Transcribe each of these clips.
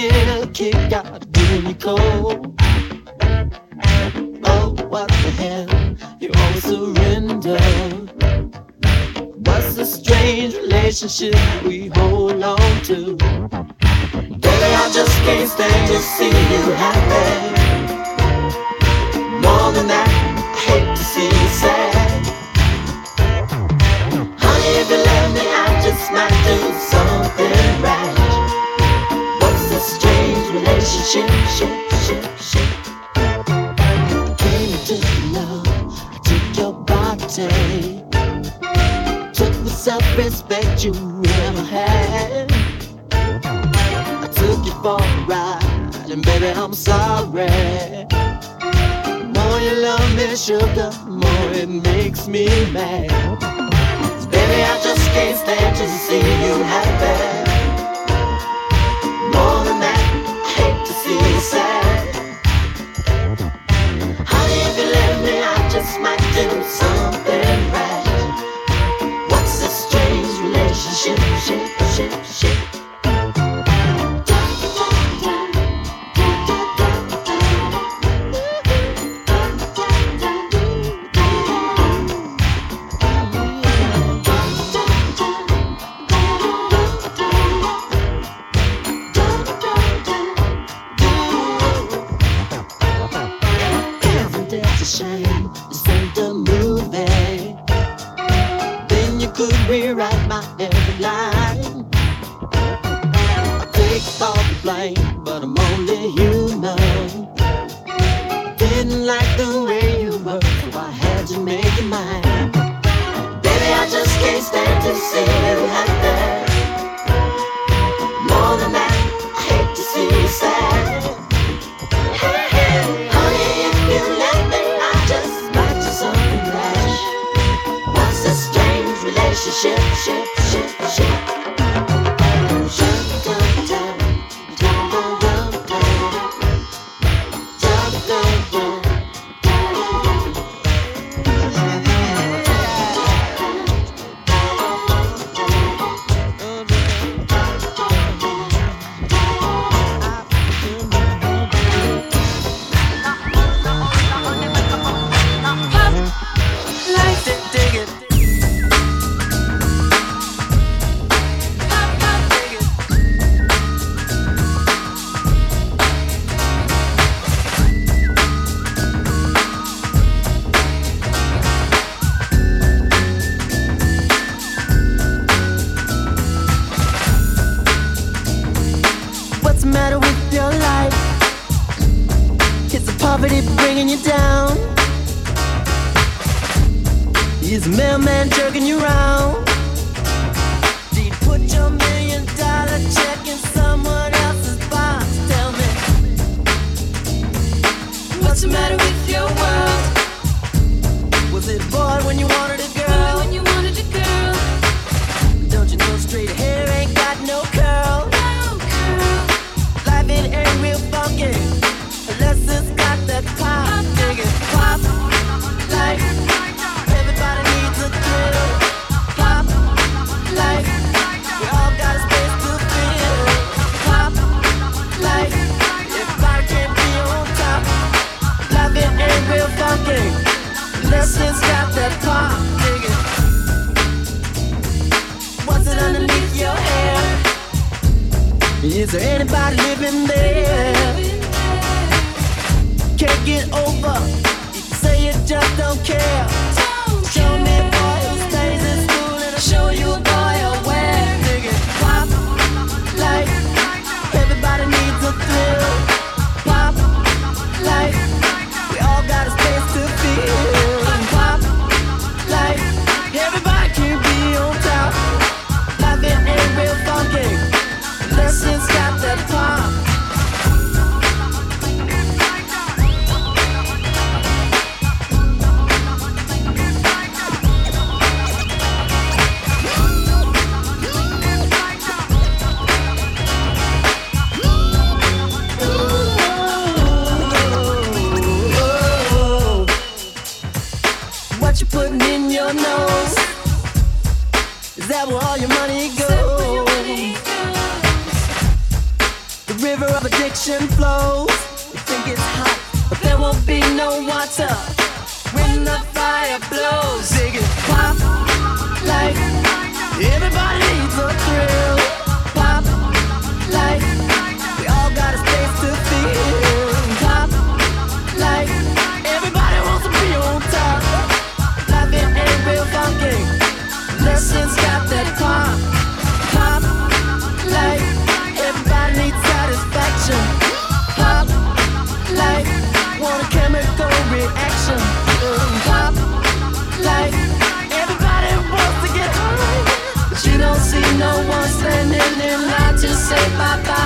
get a kick out of doing you cold. Oh, what the hell? You always surrender. What's the strange relationship we hold on to? Baby, I just can't stand to see you happy. me mad. make it mine. Baby, I just can't stand to see you happy. More than that, I hate to see you sad. Hey, hey. Honey, if you let me, I just might do something rash. What's a strange relationship? Is there anybody living there? Can't get over. You say you just don't care. Say bye bye.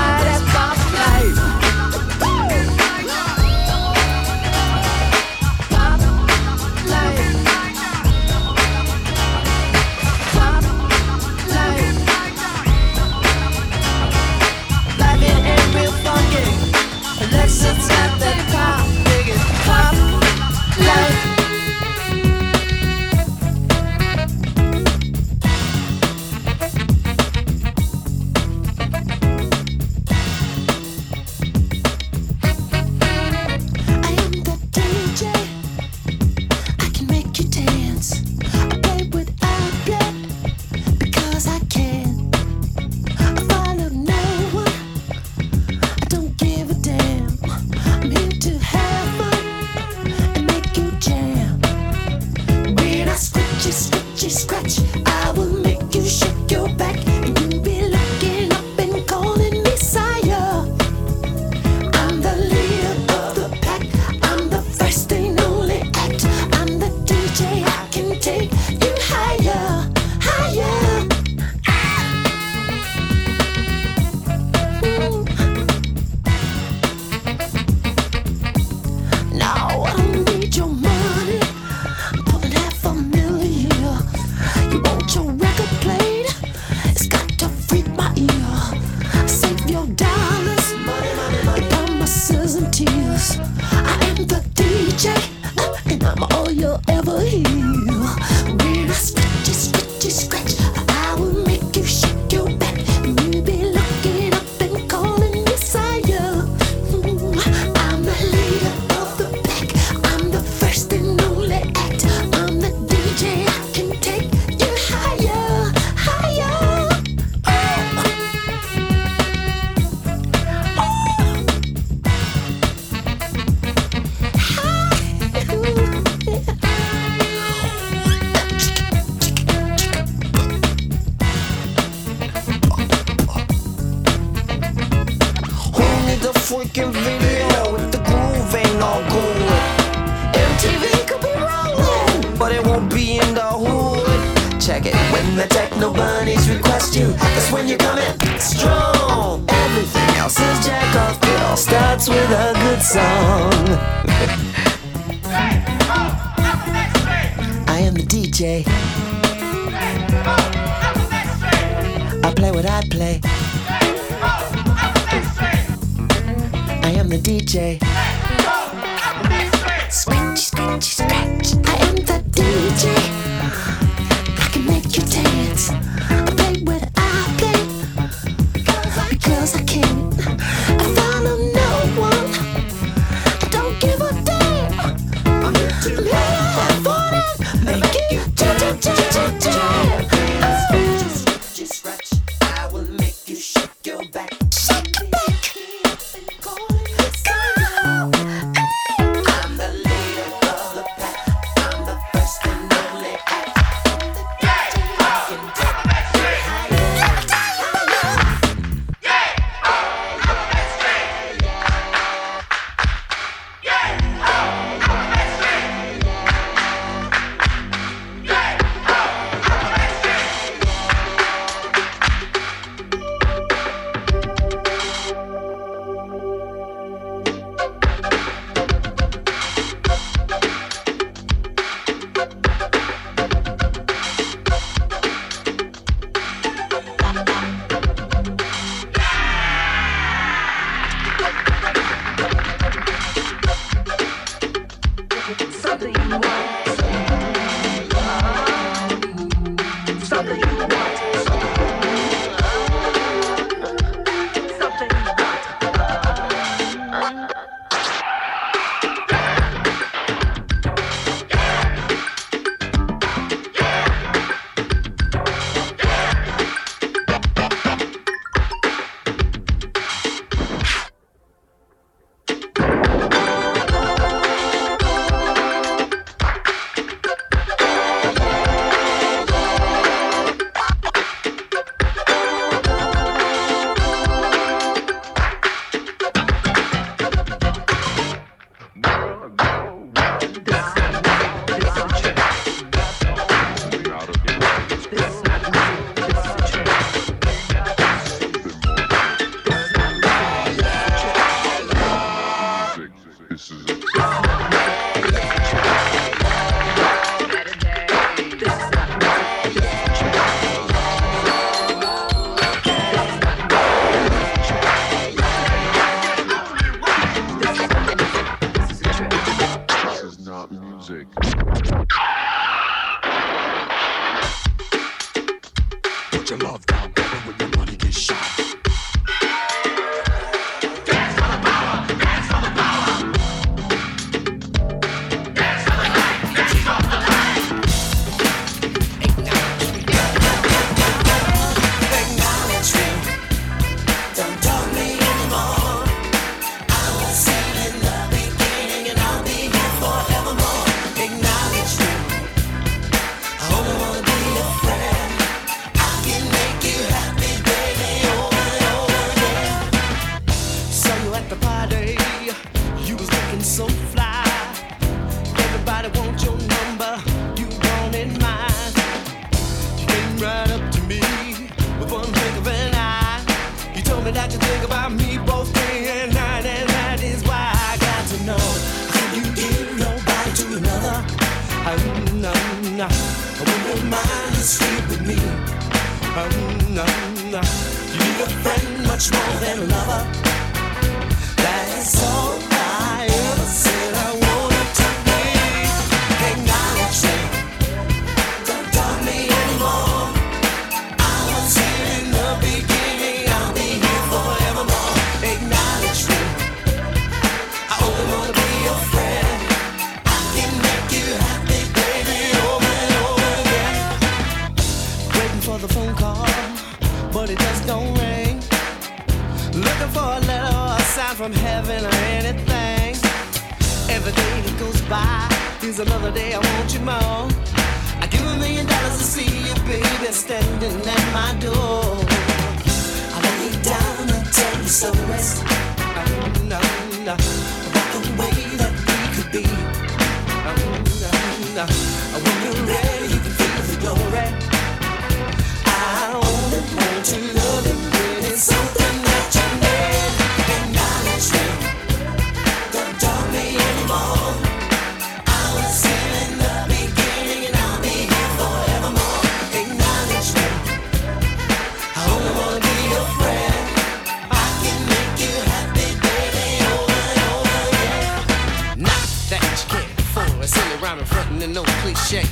Rhyming, frontin' and no cliche.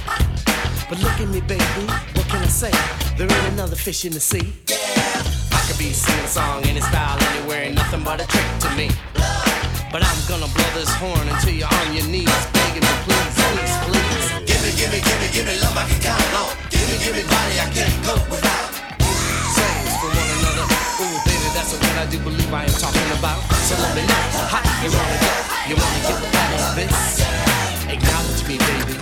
But look at me, baby, what can I say? There ain't another fish in the sea. Yeah, I could be singing a song any style, anywhere, ain't nothing but a trick to me. But I'm gonna blow this horn until you're on your knees, begging me, please, please, please. Give me, give me, give me, give me love I can count on. Give me, give me body I can't go without. Souls for one another. Ooh, baby, that's what I do believe I am talking about. So let me know how you wanna go. You wanna get out of this? Acknowledge me, baby.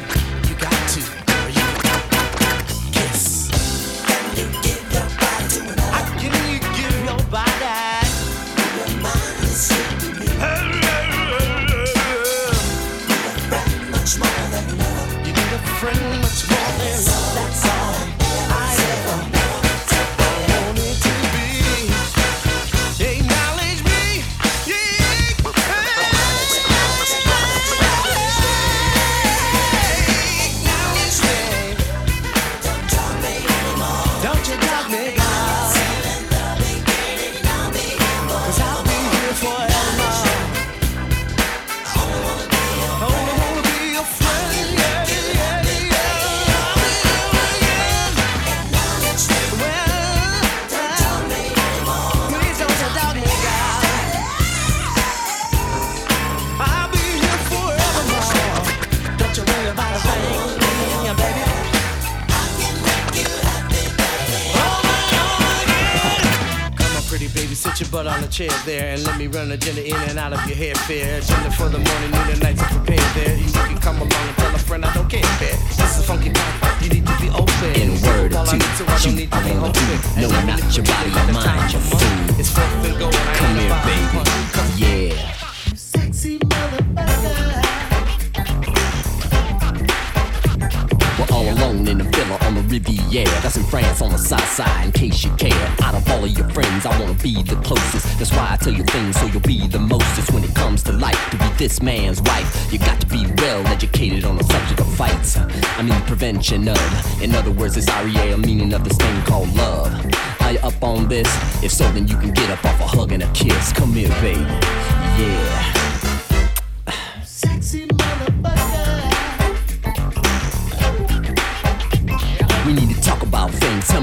You got to. Sit your butt on the chair there and let me run agenda in and out of your hair fair. Agenda for the morning, noon, and nights are prepared there. You can come along and tell a friend I don't care. Fair. This is funky time, you need to be open. In a word or All I two, need to, I don't shoot, need to I be wanna do. No, not your body, your mind, your food. It's fourth and go, Come here, baby. Riviera. That's in France on the south side, in case you care. Out of all of your friends, I wanna be the closest. That's why I tell you things so you'll be the mostest when it comes to life. To be this man's wife, you got to be well educated on the subject of fights. I mean, the prevention of. In other words, it's REA, meaning of this thing called love. Are you up on this? If so, then you can get up off a hug and a kiss. Come here, baby. Yeah.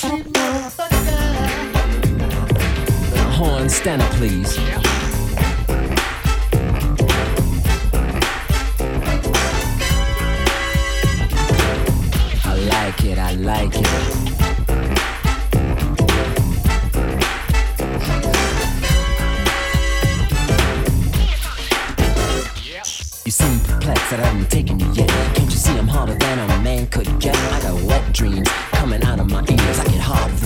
Horn, stand up, please. I like it, I like it. You seem perplexed that I'm taking you yet. Can't you see I'm harder than a man could get? I got wet dreams coming out of my ears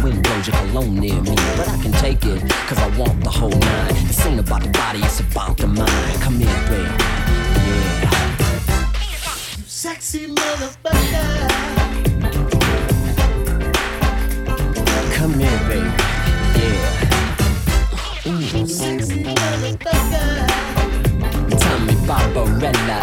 wind blows your cologne near me. But I can take it, cause I want the whole nine. This ain't about the body, it's about the mind. Come here, babe. Yeah. You sexy motherfucker. Come here, babe. Yeah. Ooh. Sexy motherfucker. Tell me, Barbarella.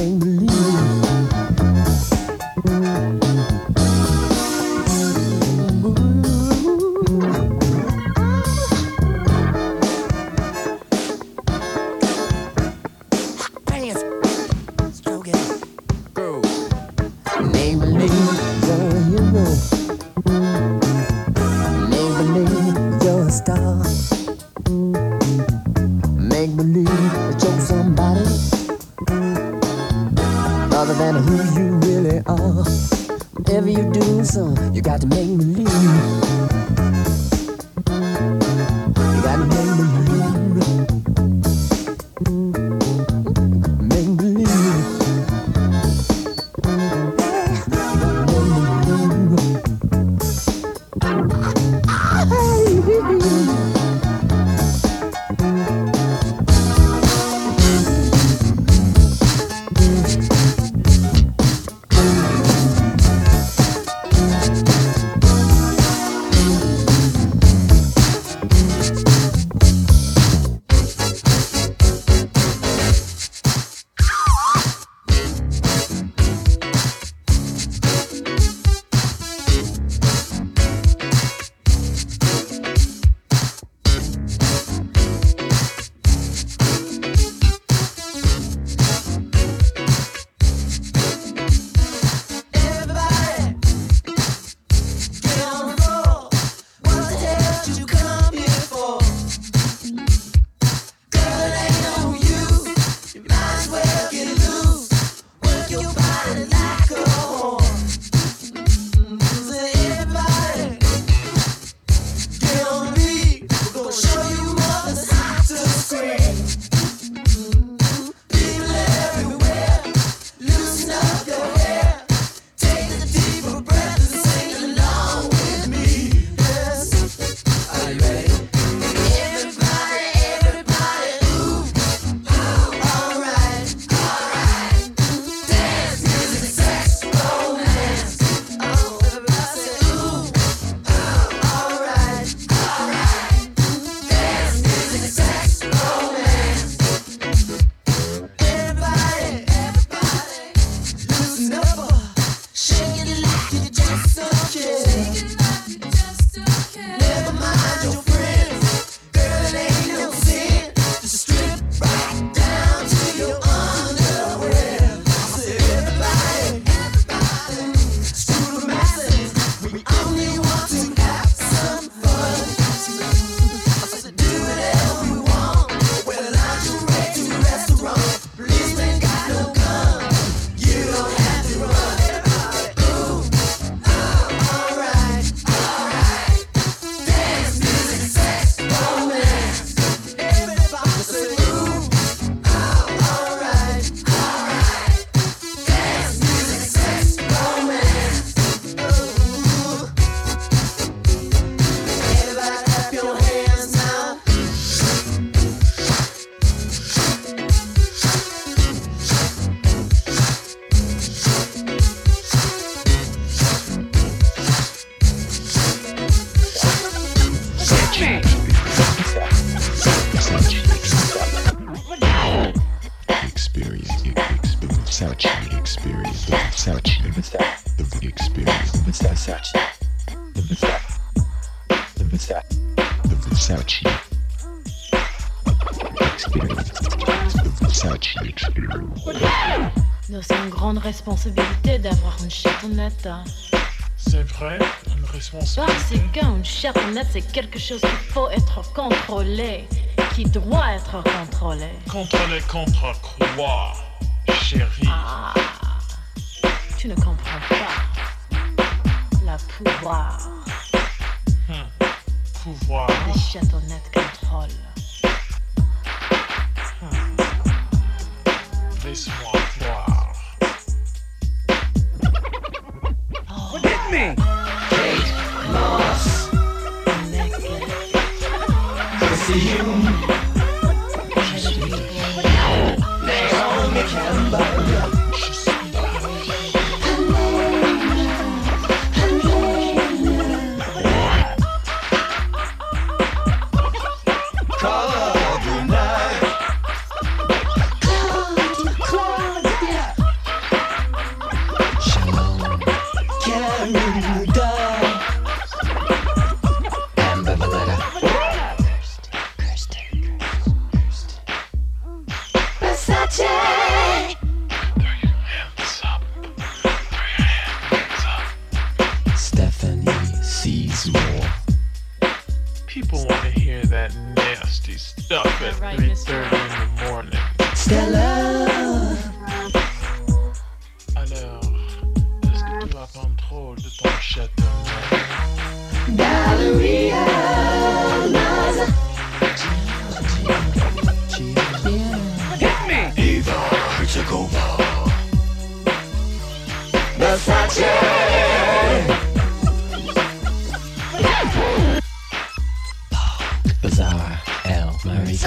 only experience. C'est une grande responsabilité d'avoir une chatonette. hein. C'est vrai, une responsabilité. Parce qu'une chatonette, c'est quelque chose qu'il faut être contrôlé, qui doit être contrôlé. Contrôler contre quoi, chérie? Ah, tu ne comprends pas. La pouvoir Pouvoir. des chatonnettes contrôle. Laisse-moi voir. Shalom.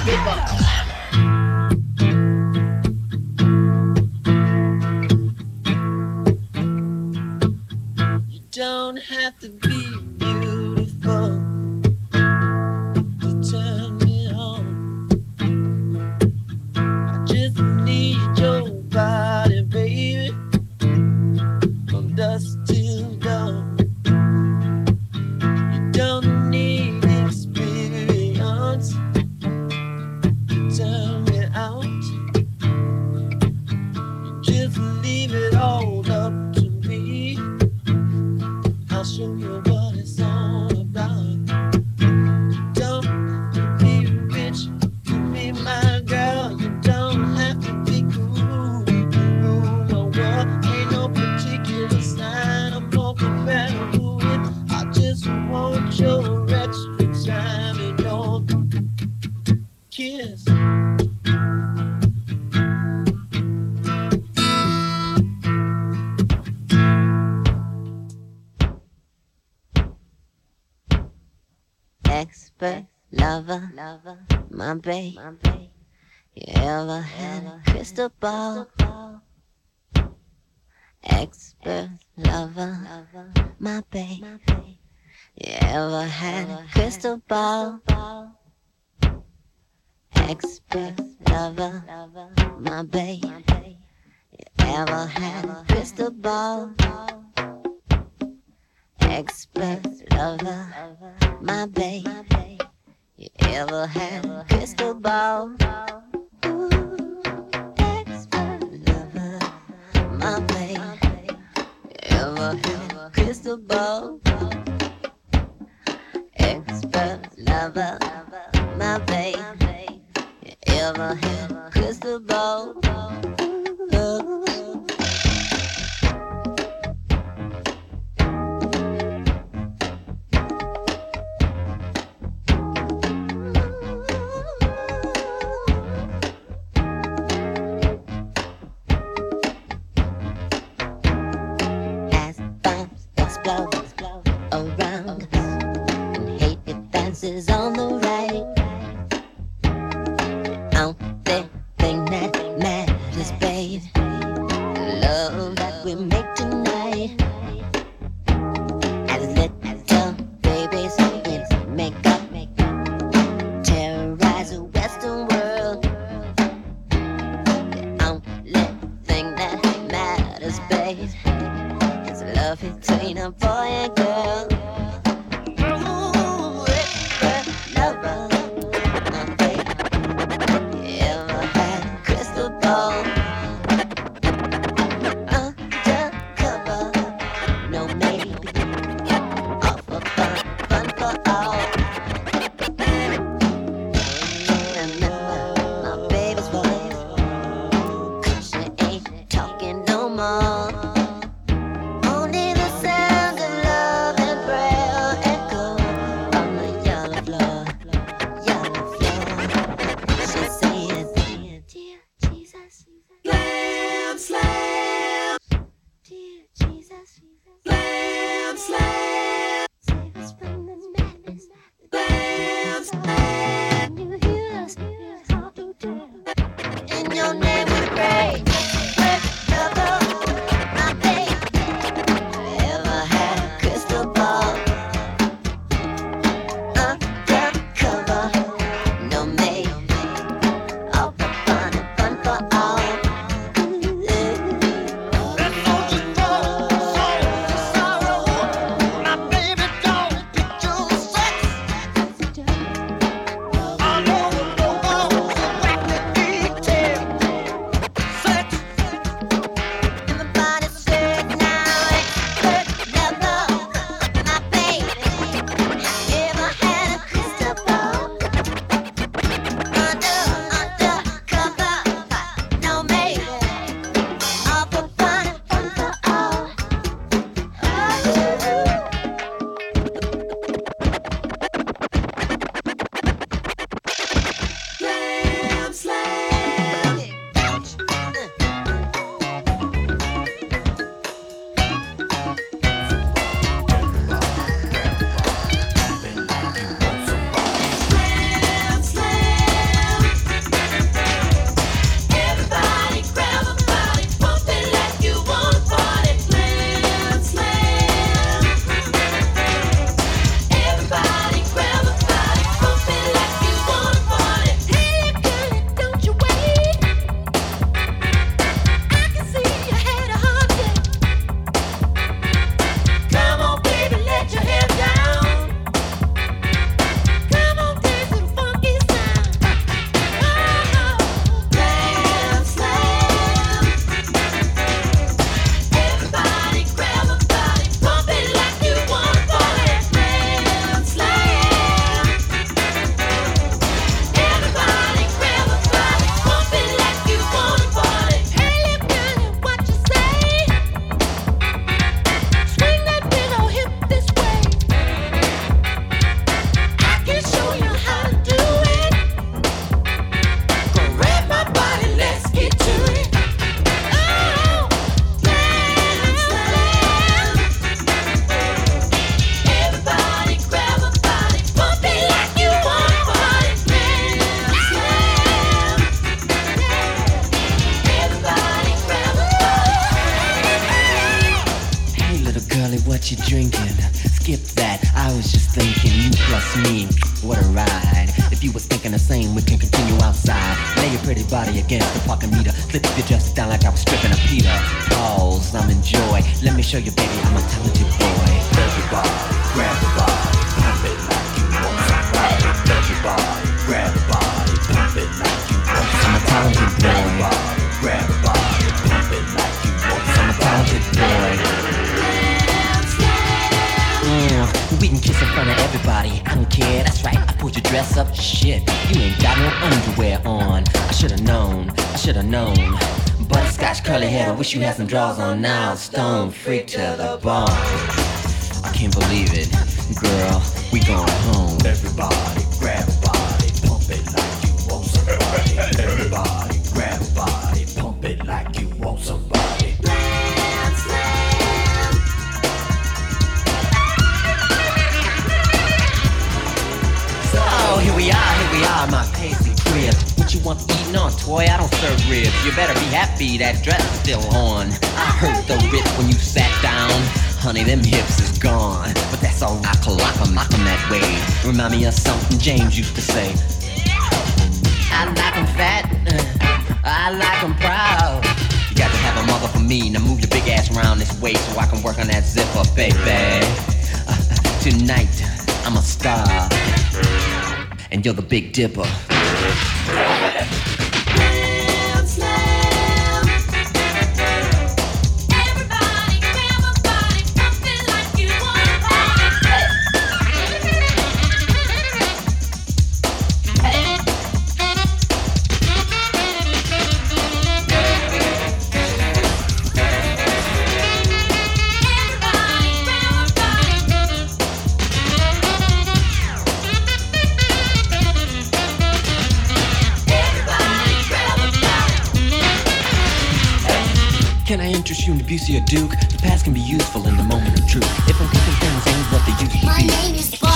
Marie You my babe. You ever had a crystal ball? Expert lover, my babe. You ever had a crystal ball? Expert lover, my babe. You ever had a crystal ball? Expert lover, my babe. You ever had a crystal ball? Ooh, expert lover, my babe. You ever had a crystal ball? Expert lover, Some on now. Stone freak to me. Now move your big ass around this way so I can work on that zipper, baby. Tonight, I'm a star. And you're the big dipper. you and shooting abuse duke, the past can be useful in the moment of truth. If I'm kicking things, ain't what they used to be. My name is Bob.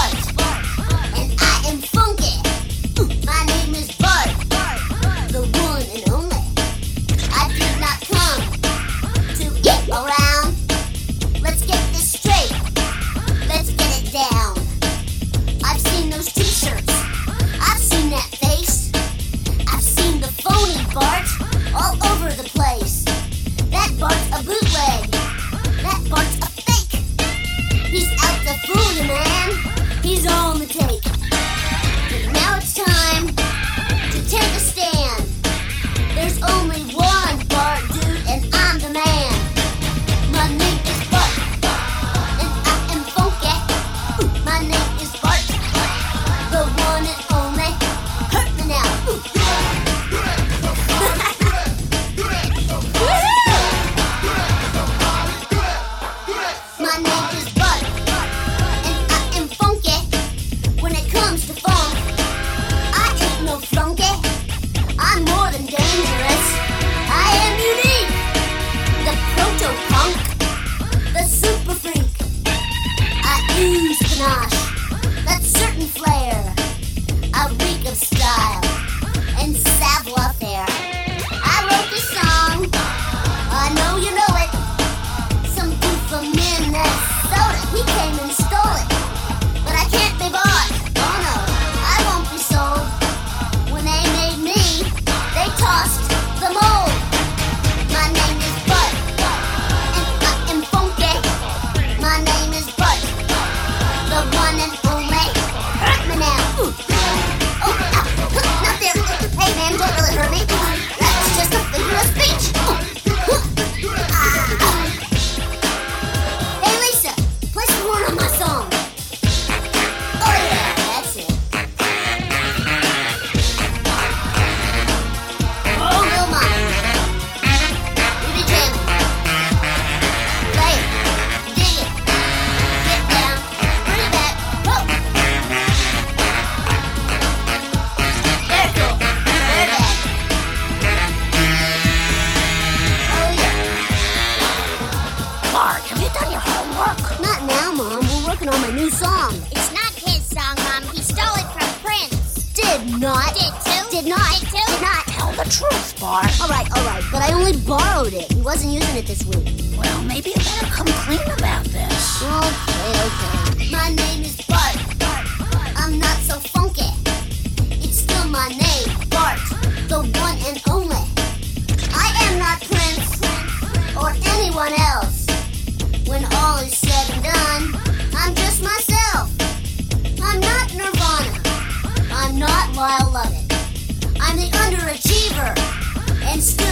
ice cream.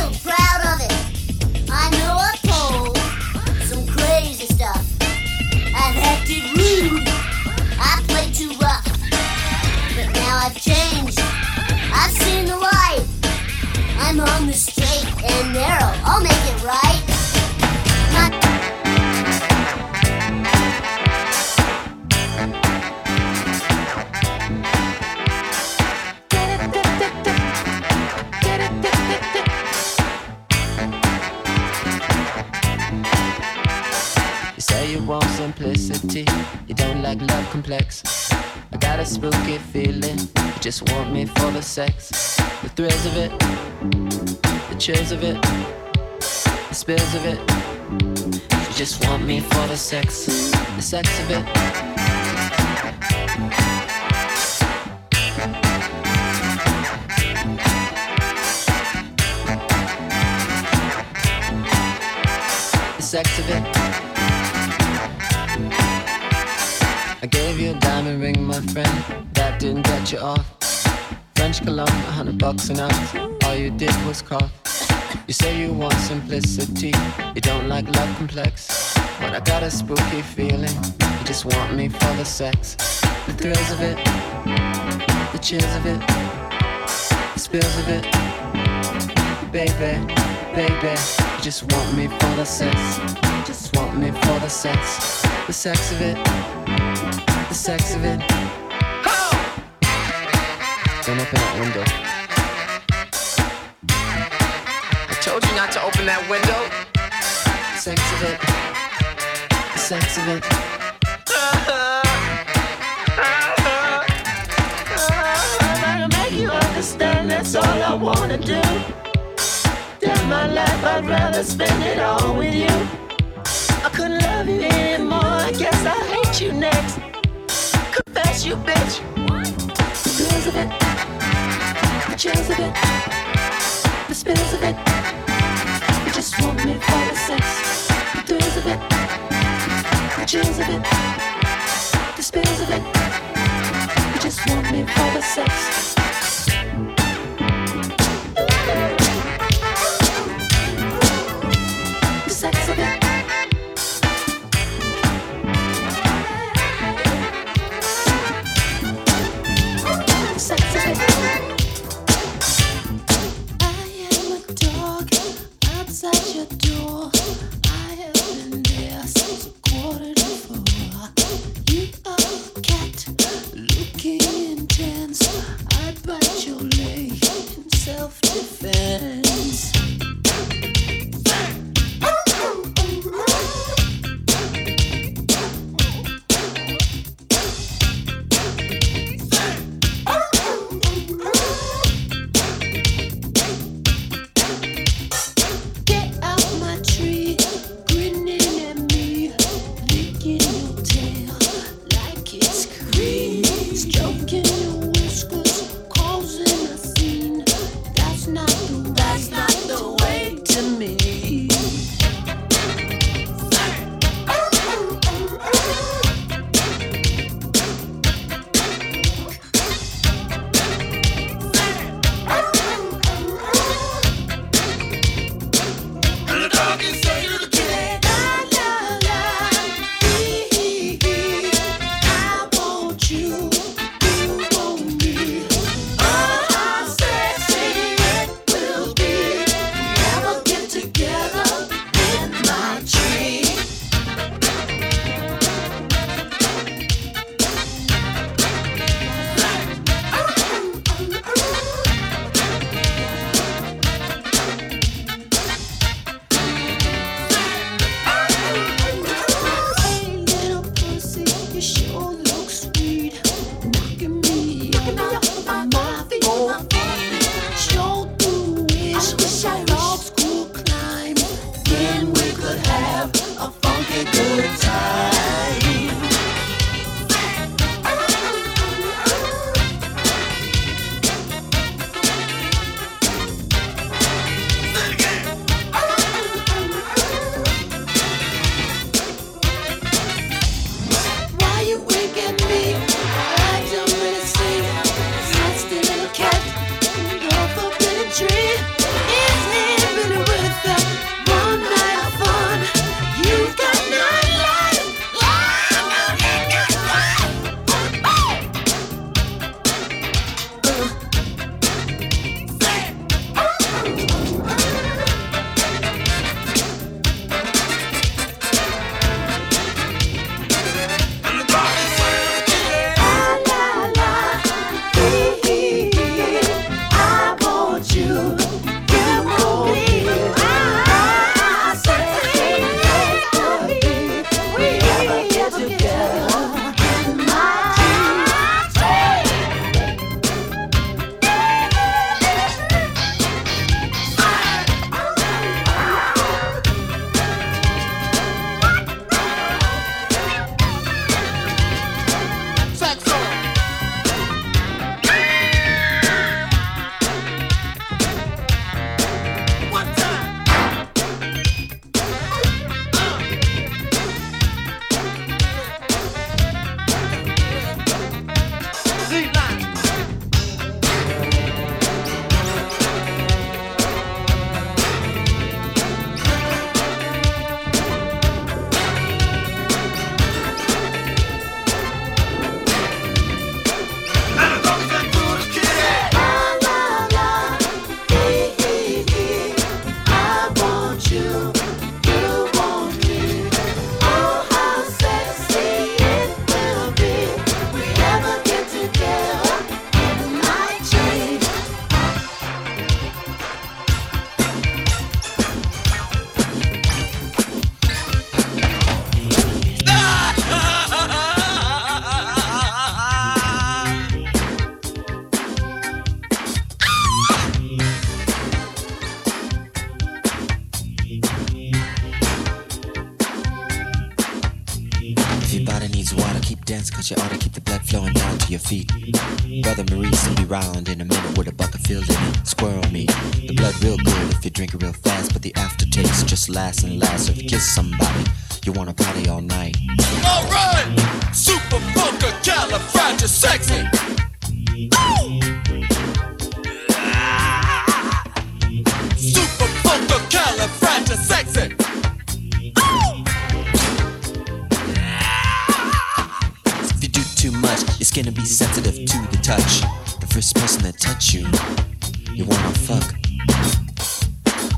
sex. I got a spooky feeling, you just want me for the sex. The thrills of it, the chills of it, the spills of it. You just want me for the sex, the sex of it. sex of it. Didn't you off. French cologne, a hundred bucks an ounce. All you did was cough. You say you want simplicity. You don't like love complex. But I got a spooky feeling. You just want me for the sex. The thrills of it. The chills of it. The spills of it. Baby, baby. You just want me for the sex. You just want me for the sex. The sex of it. The sex of it. Don't open that window. I told you not to open that window. The sex of it. The sex of it. to make you understand that's all I wanna do. Damn my life, I'd rather spend it all with you. I couldn't love you anymore, I guess I hate you next. Confess you, bitch. The of it, the chills of it, the spills of it. You just want me for the sex. The thrills of it, the chills of it, the spills of it. You just want me for the sex.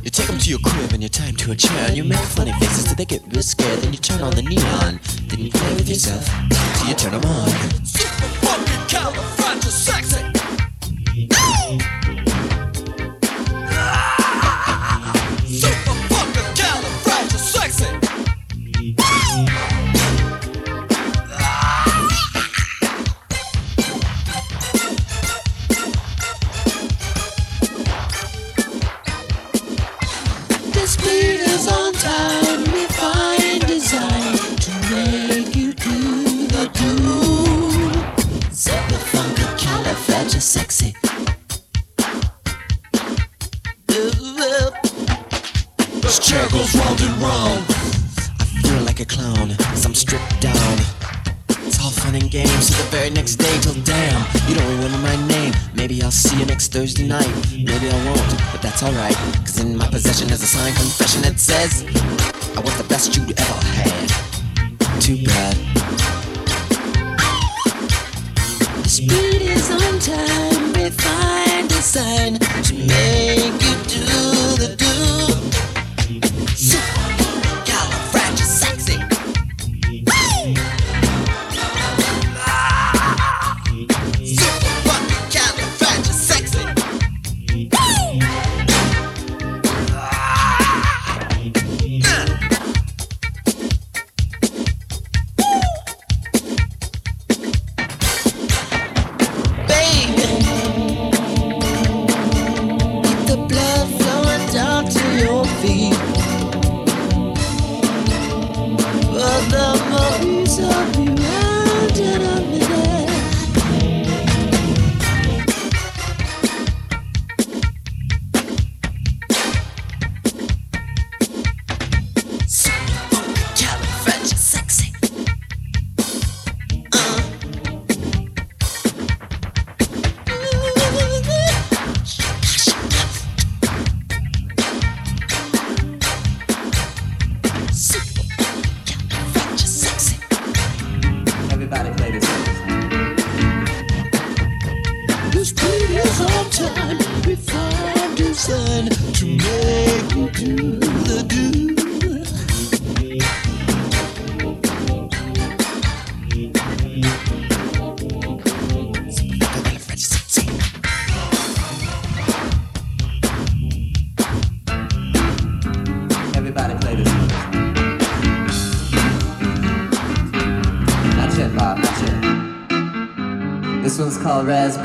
You take them to your crib and you tie them to a chair and you make funny faces till they get real scared. Then you turn on the neon, then you play with yourself till you turn them on. Super fucking California sexy. tonight. Maybe I won't, but that's alright. Cause in my possession is a signed confession that says, I was the best you'd ever had.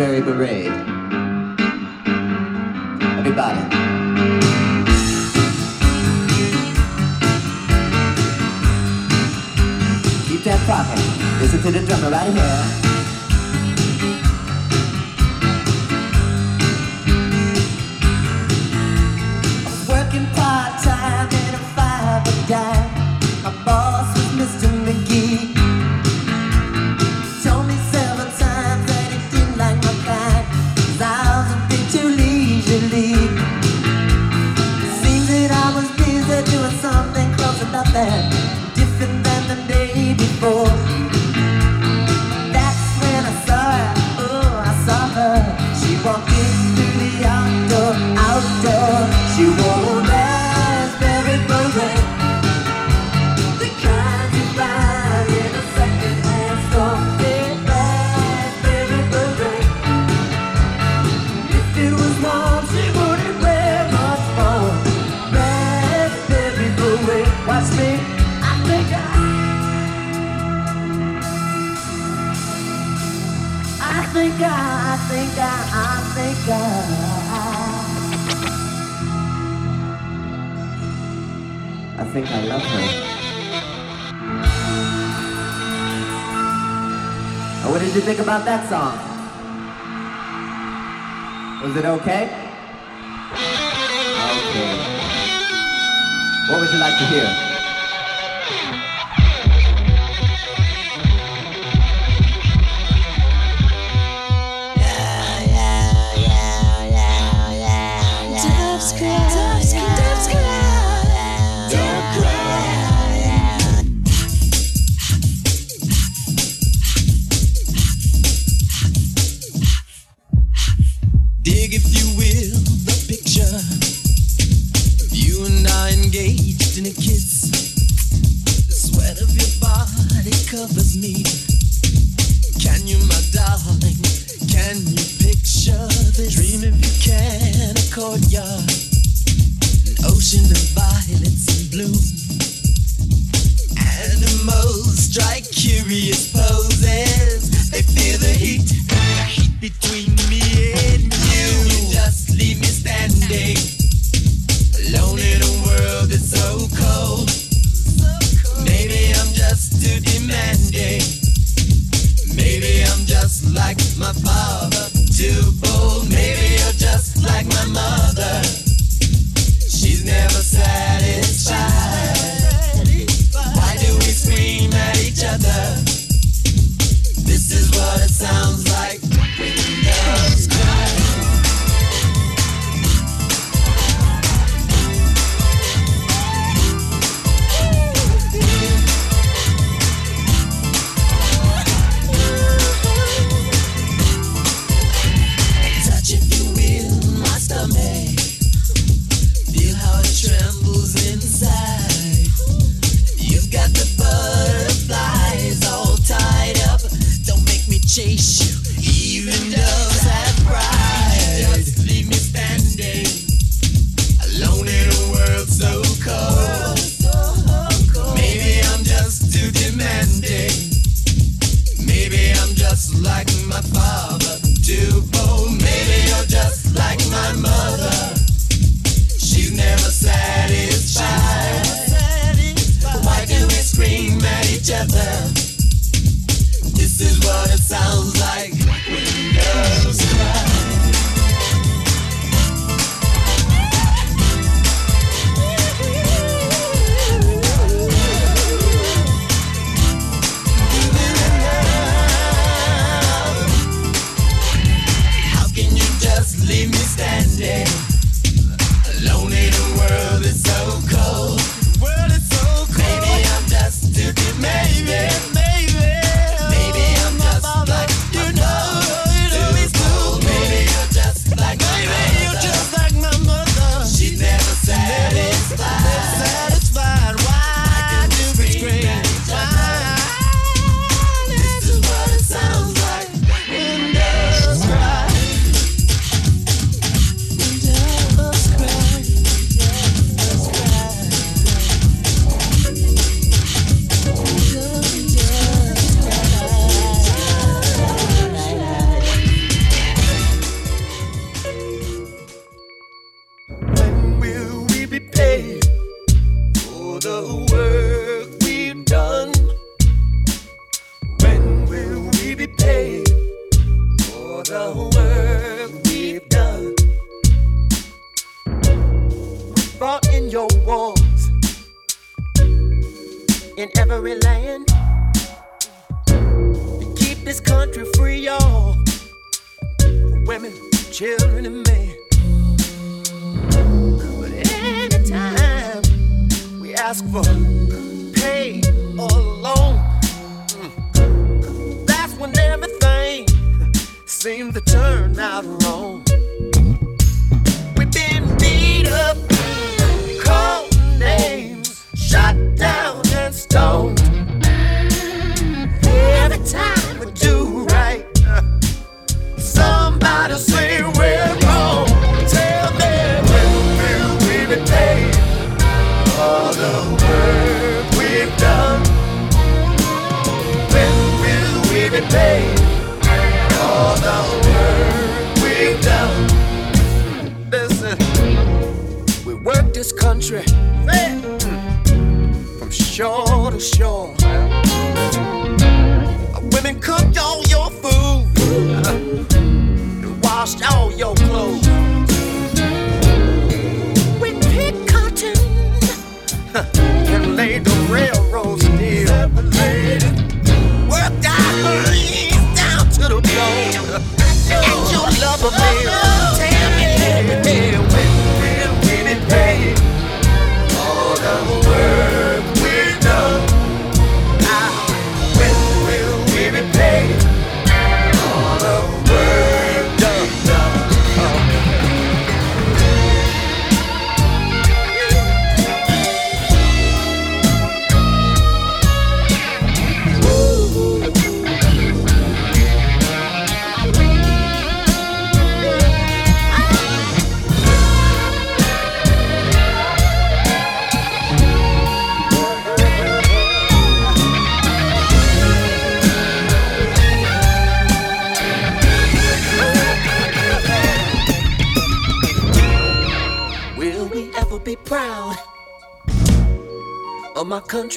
Blackberry Beret. I, I think I, I think I, I think I love her. What did you think about that song? Was it okay? Okay. What would you like to hear?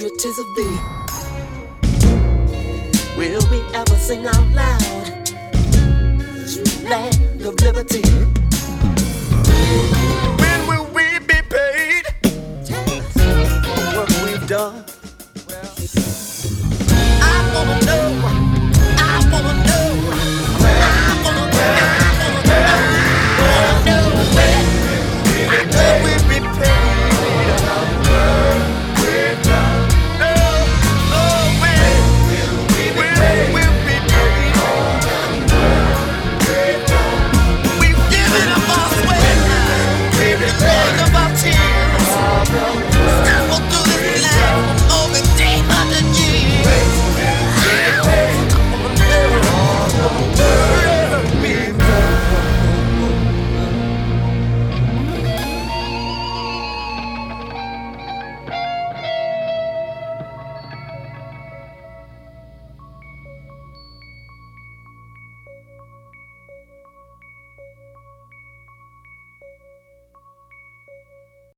Of